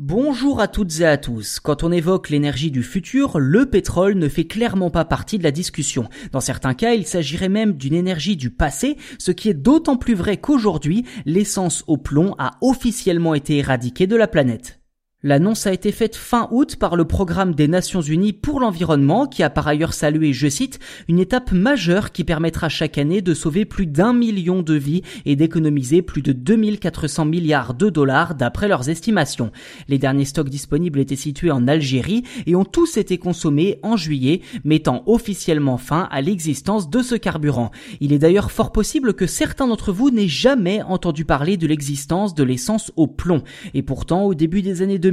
Bonjour à toutes et à tous. Quand on évoque l'énergie du futur, le pétrole ne fait clairement pas partie de la discussion. Dans certains cas, il s'agirait même d'une énergie du passé, ce qui est d'autant plus vrai qu'aujourd'hui, l'essence au plomb a officiellement été éradiquée de la planète. L'annonce a été faite fin août par le programme des Nations Unies pour l'environnement qui a par ailleurs salué, je cite, une étape majeure qui permettra chaque année de sauver plus d'un million de vies et d'économiser plus de 2400 milliards de dollars d'après leurs estimations. Les derniers stocks disponibles étaient situés en Algérie et ont tous été consommés en juillet, mettant officiellement fin à l'existence de ce carburant. Il est d'ailleurs fort possible que certains d'entre vous n'aient jamais entendu parler de l'existence de l'essence au plomb. Et pourtant, au début des années 2000,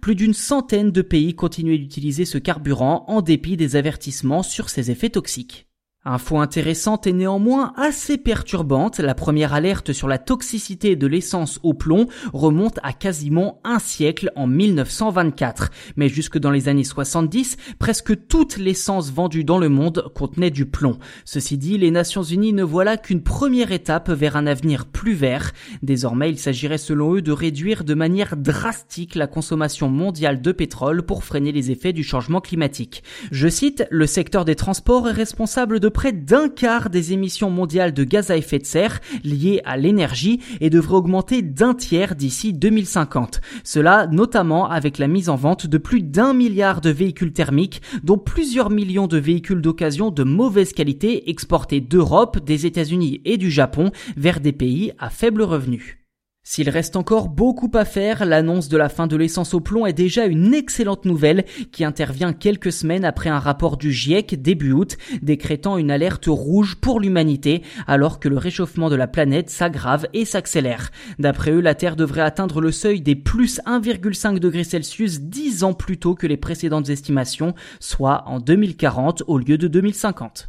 plus d'une centaine de pays continuaient d'utiliser ce carburant en dépit des avertissements sur ses effets toxiques. Info intéressante et néanmoins assez perturbante, la première alerte sur la toxicité de l'essence au plomb remonte à quasiment un siècle en 1924. Mais jusque dans les années 70, presque toute l'essence vendue dans le monde contenait du plomb. Ceci dit, les Nations Unies ne voilà qu'une première étape vers un avenir plus vert. Désormais, il s'agirait selon eux de réduire de manière drastique la consommation mondiale de pétrole pour freiner les effets du changement climatique. Je cite, le secteur des transports est responsable près d'un quart des émissions mondiales de gaz à effet de serre liées à l'énergie et devrait augmenter d'un tiers d'ici 2050. Cela notamment avec la mise en vente de plus d'un milliard de véhicules thermiques, dont plusieurs millions de véhicules d'occasion de mauvaise qualité exportés d'Europe, des États-Unis et du Japon vers des pays à faible revenu. S'il reste encore beaucoup à faire, l'annonce de la fin de l'essence au plomb est déjà une excellente nouvelle qui intervient quelques semaines après un rapport du GIEC début août décrétant une alerte rouge pour l'humanité alors que le réchauffement de la planète s'aggrave et s'accélère. D'après eux, la Terre devrait atteindre le seuil des plus 1,5 degrés Celsius 10 ans plus tôt que les précédentes estimations, soit en 2040 au lieu de 2050.